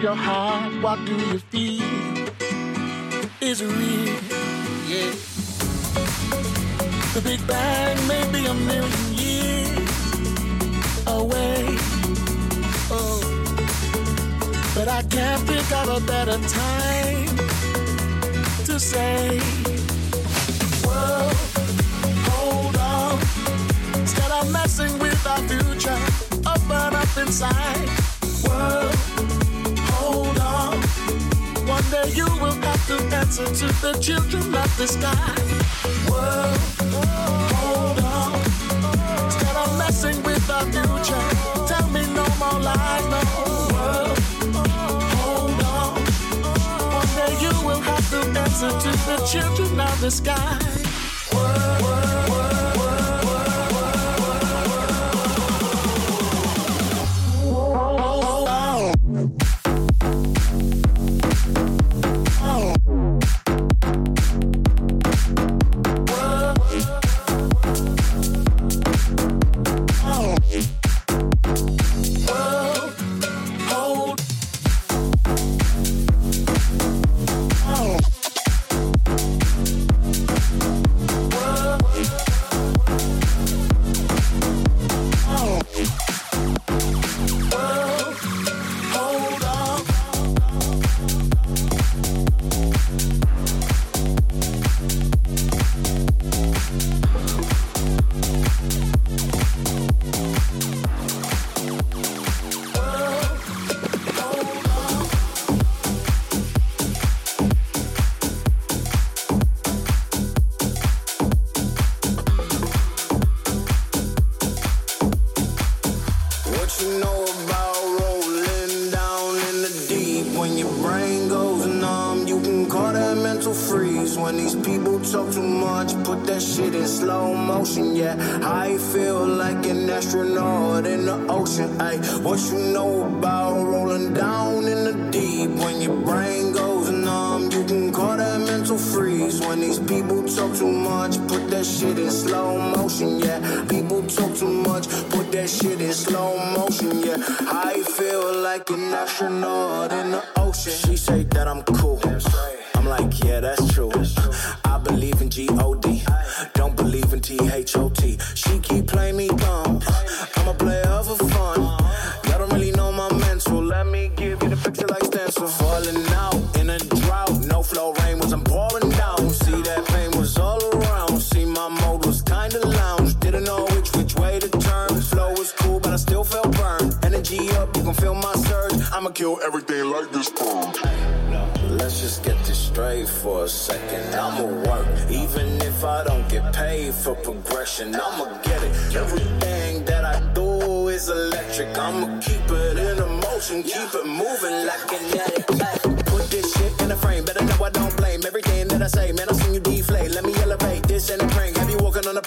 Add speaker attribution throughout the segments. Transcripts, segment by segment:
Speaker 1: your heart, what do you feel? Is real? Yeah. The Big Bang may be a million years away. Oh. But I can't think of a better time to say, Whoa, hold on. Instead of messing with our future, open up inside. One day you will have to answer to the children of the sky. World, hold on. Instead of messing with our future, tell me no more lies, no. World, hold on. One day you will have to answer to the children of the sky.
Speaker 2: Astronaut in the ocean. She say that I'm cool. I'm like, yeah, that's true. I believe in G-O-D. Don't believe in T-H-O-T. She keep playing me dumb. I'm a player for fun. Y'all don't really know my mental. Let me give you the picture like stencil. Falling kill everything like this purge. Let's just get this straight for a second. I'ma work, even if I don't get paid for progression. I'ma get it. Everything that I do is electric. I'ma keep it in a motion, keep it moving like kinetic. Put this shit in a frame, better know I don't blame everything that I say. Man, I've seen you deflate. Let me elevate this in a prank. Have you walking on a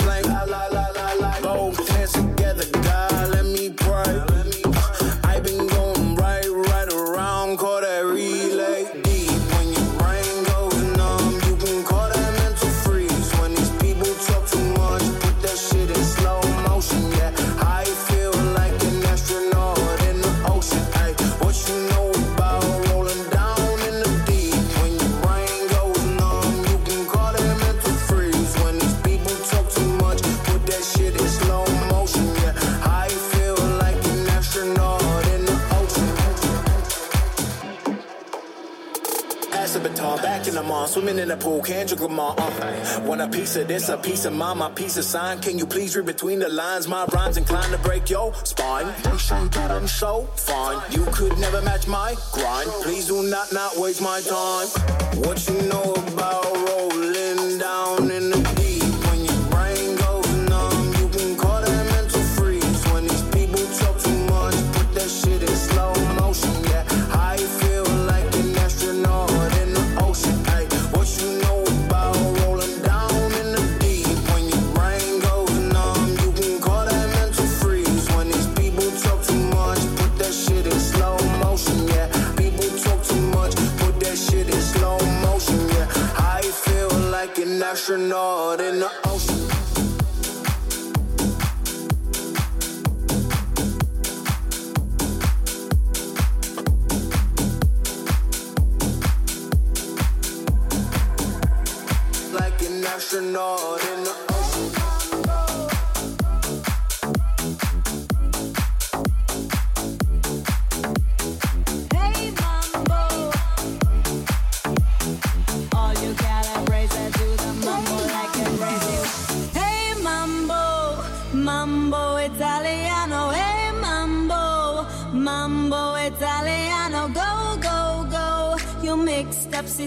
Speaker 2: swimming in the pool, Kendrick Lamar. Uh. Want a piece of this, a piece of mine, my piece of sign. Can you please read between the lines? My rhymes inclined to break your spine. They say that I'm so fine. You could never match my grind. Please do not not waste my time. What you know about rolling down in the astronaut in the ocean. like an astronaut in the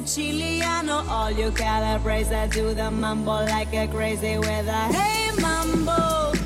Speaker 3: Siciliano. All you Calabrese do the mambo like a crazy a hey mambo.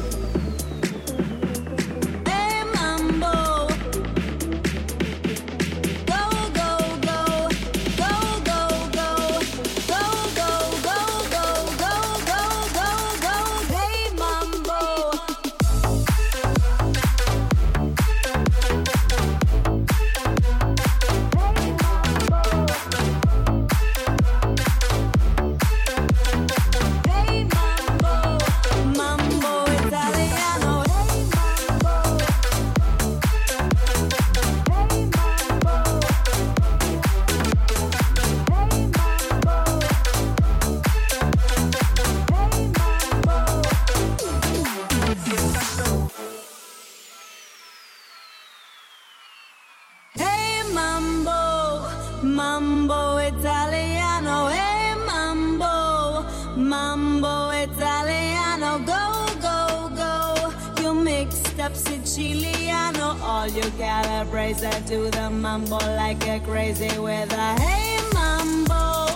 Speaker 3: Siciliano. All you Calabrese do the mambo like a crazy with a hey mambo.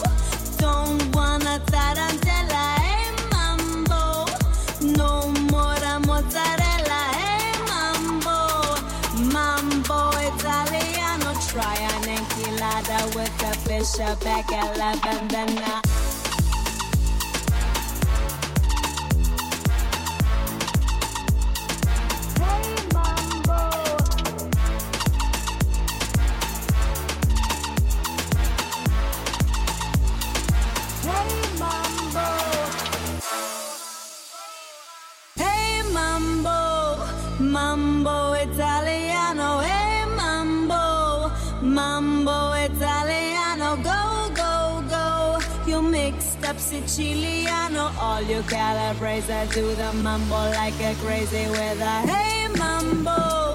Speaker 3: Don't wanna tarantella. Hey mambo, no more mozzarella. Hey mambo, mambo Italiano. Try an enchilada with a fish, a back, a Siciliano, all you Calabrese do the mambo like a crazy mambo. Hey mambo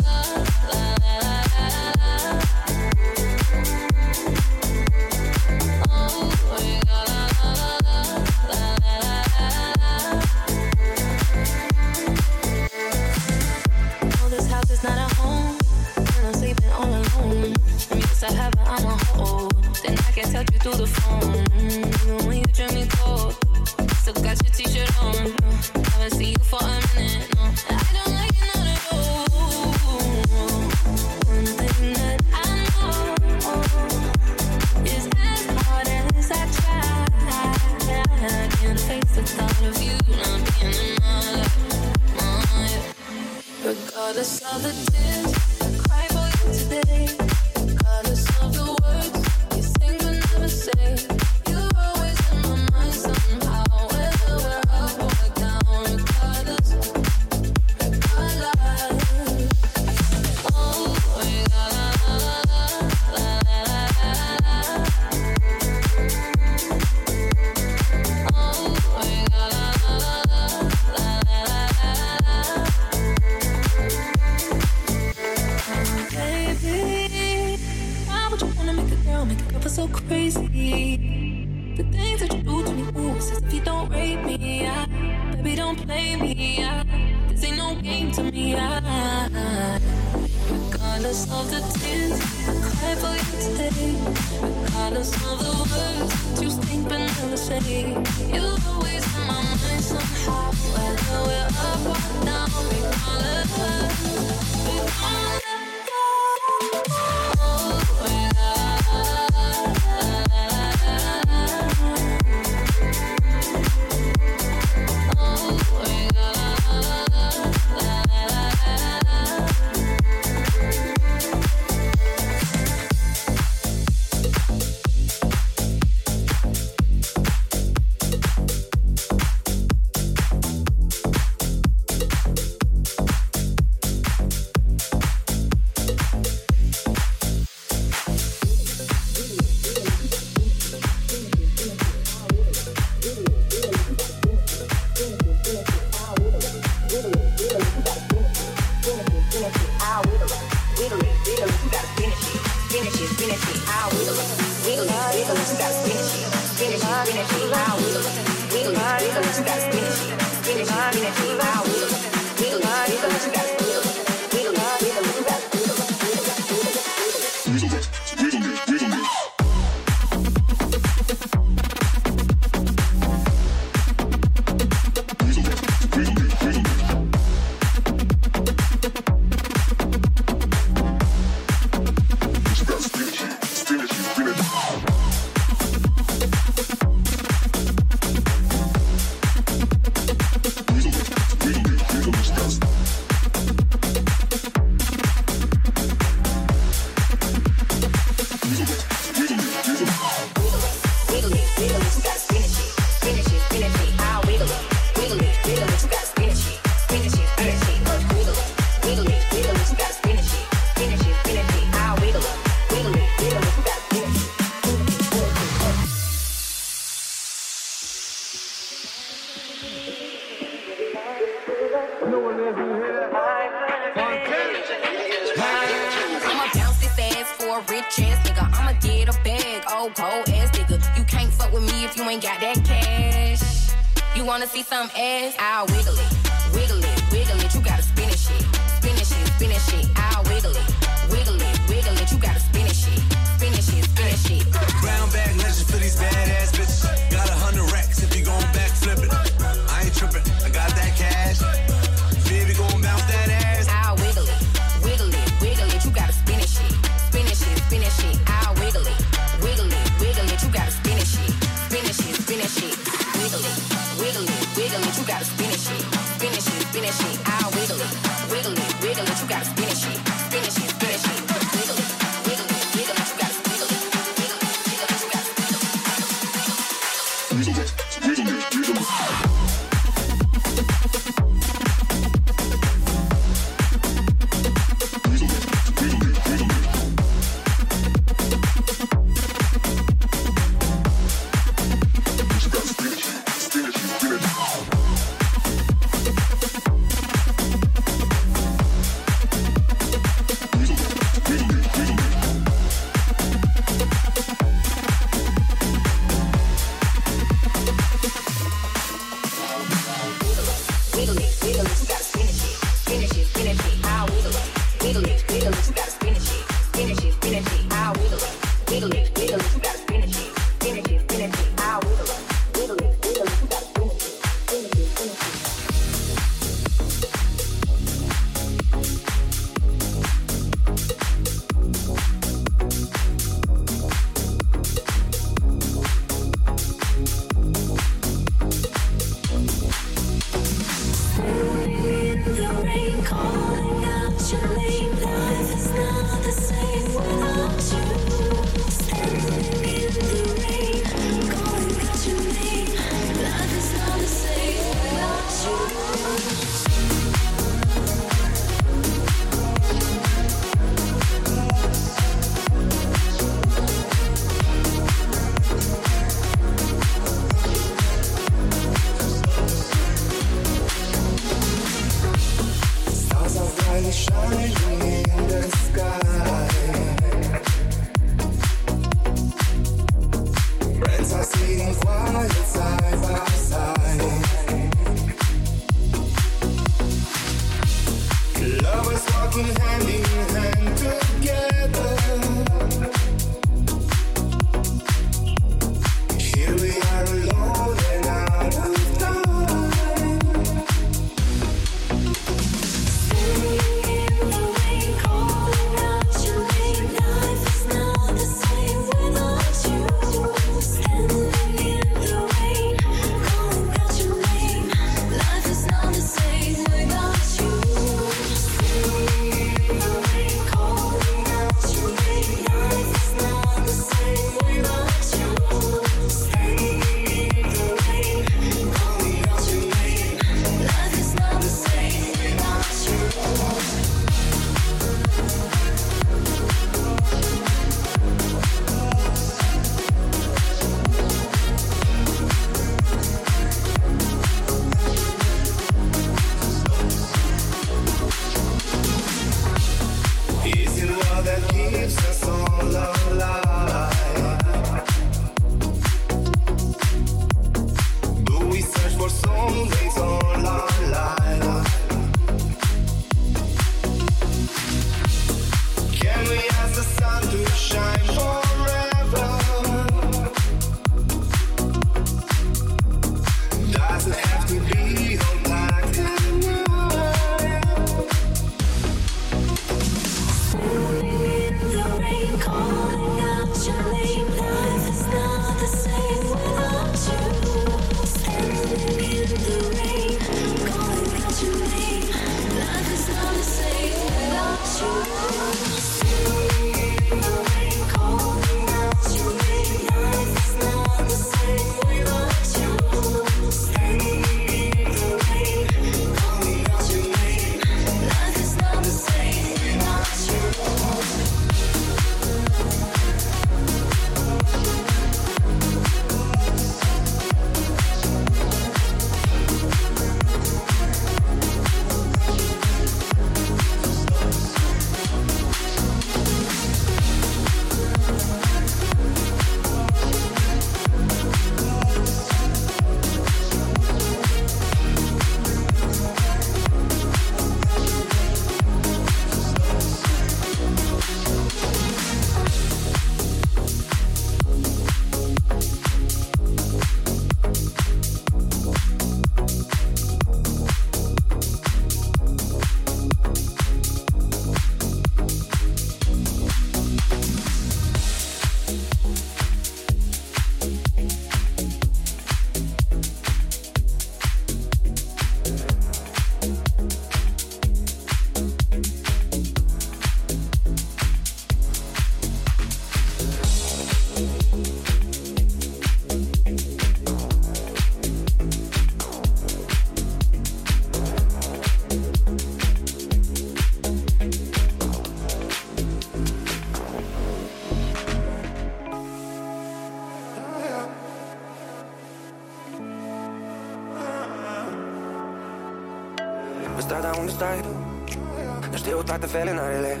Speaker 4: felinarele.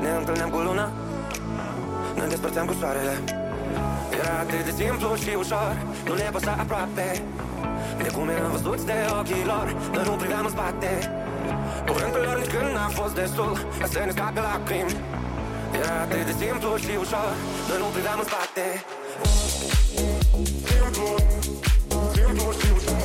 Speaker 4: Ne întâlneam cu luna Ne despărțeam cu soarele. Era atât de simplu și ușor Nu le păsa aproape. De cum eram văzuți de ochii lor Noi nu priveam în spate. Cuvântul lor nici când n-a fost destul Ca să ne scape lacrimi Era atât de simplu și ușor Noi nu priveam în spate. Simplu, simplu și ușor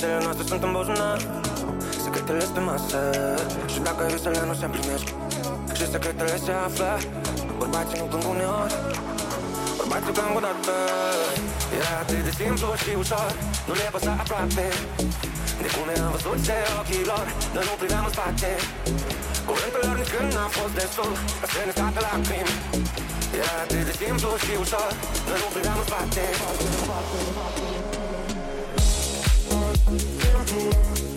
Speaker 4: Visele noastre sunt în buzunar. Secretele pe masă. Și dacă visele nu se împlinesc Și secretele se află? Bărbații nu plâng uneori. Bărbații plâng odată. Era atât de simplu și ușor. Nu le păsa aproape. De cum am văzut de ochii lor Noi nu priveam în spate. Cuvântul lor nici când n-a fost destul Ca să ne scape lacrimi. Era atât de simplu și ușor Noi nu priveam în spate
Speaker 5: vida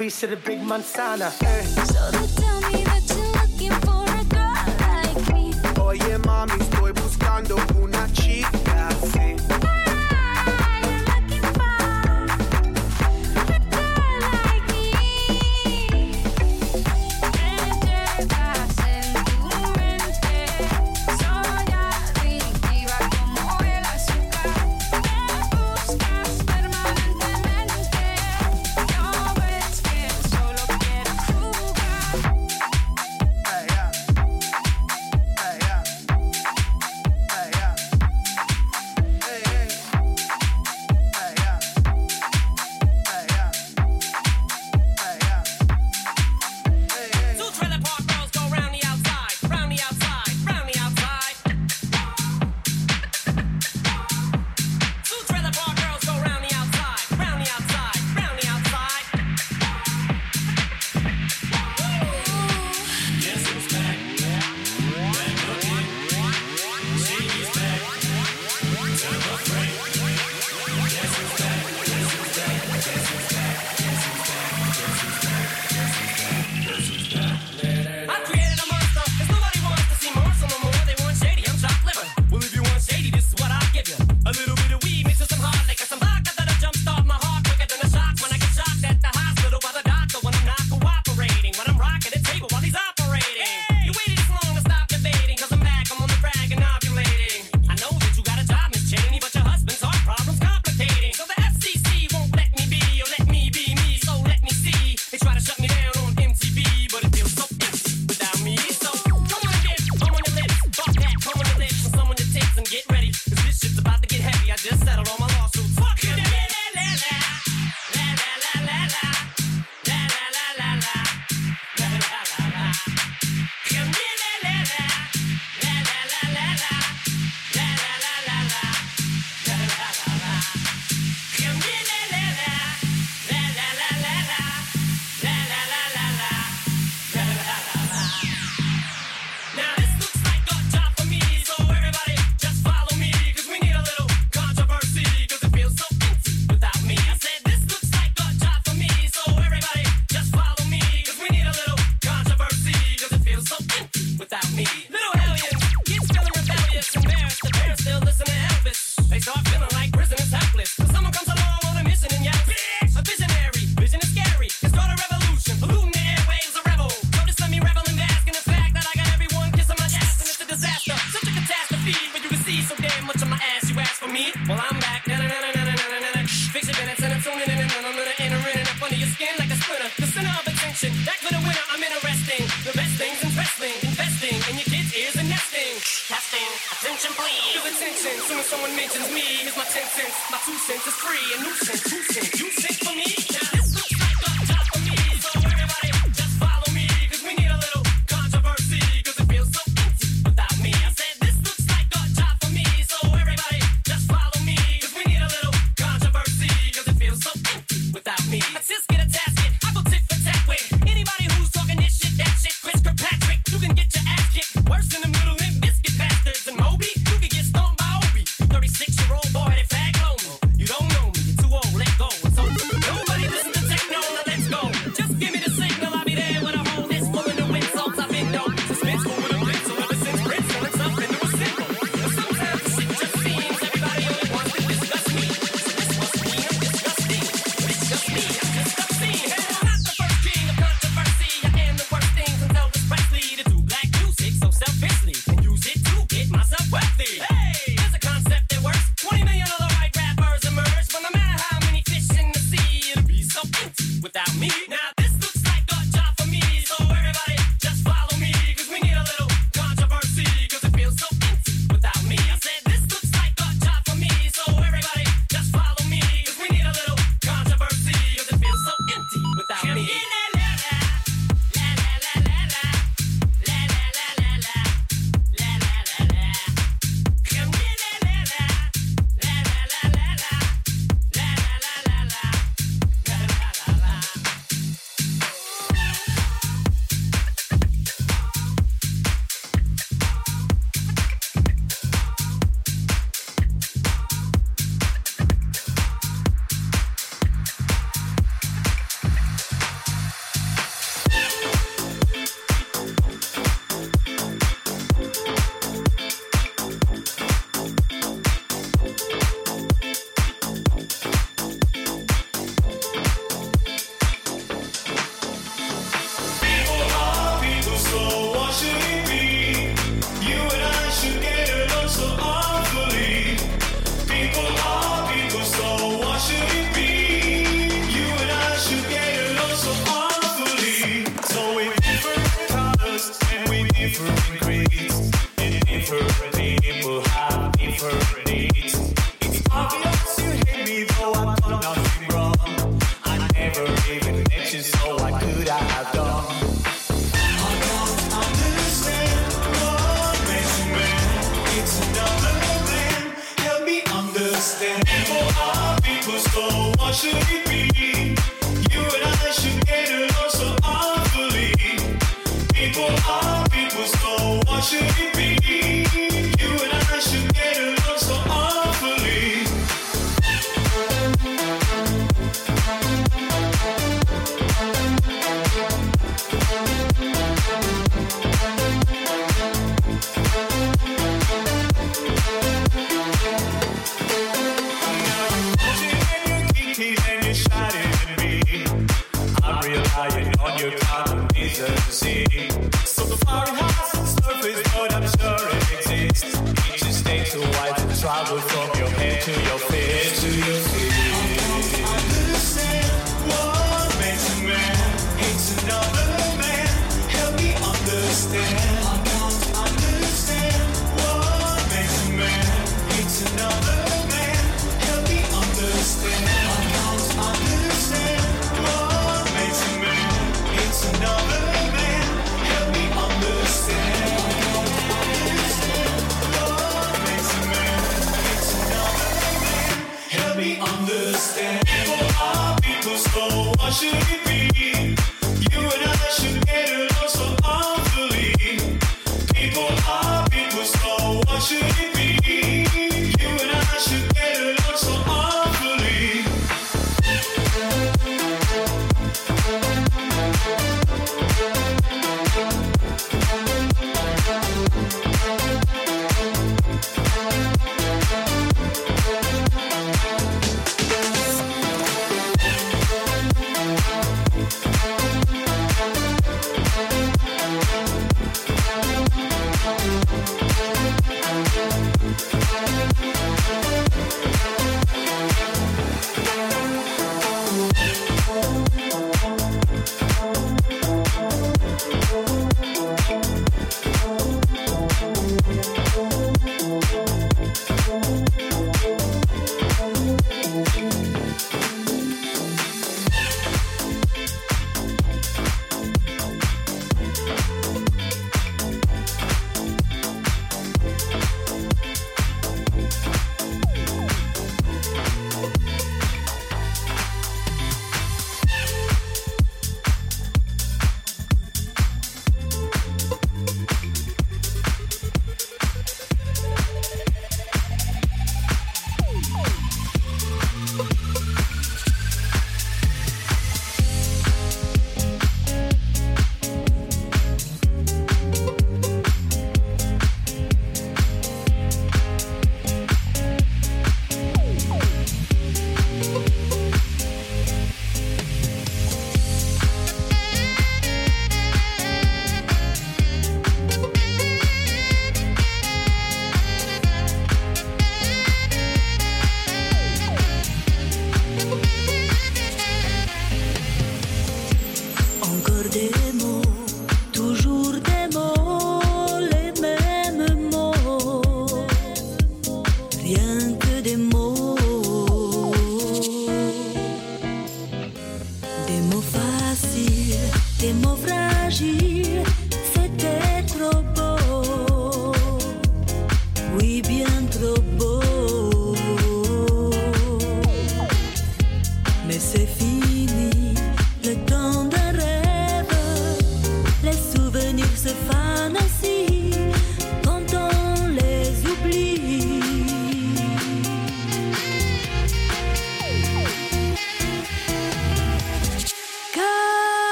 Speaker 5: piece of the big manzana. Eh. People are people,
Speaker 6: so
Speaker 5: what should it be? You and I should get along,
Speaker 6: so
Speaker 7: I believe. People are people, so what should it
Speaker 6: be? should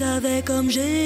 Speaker 6: savais comme j'ai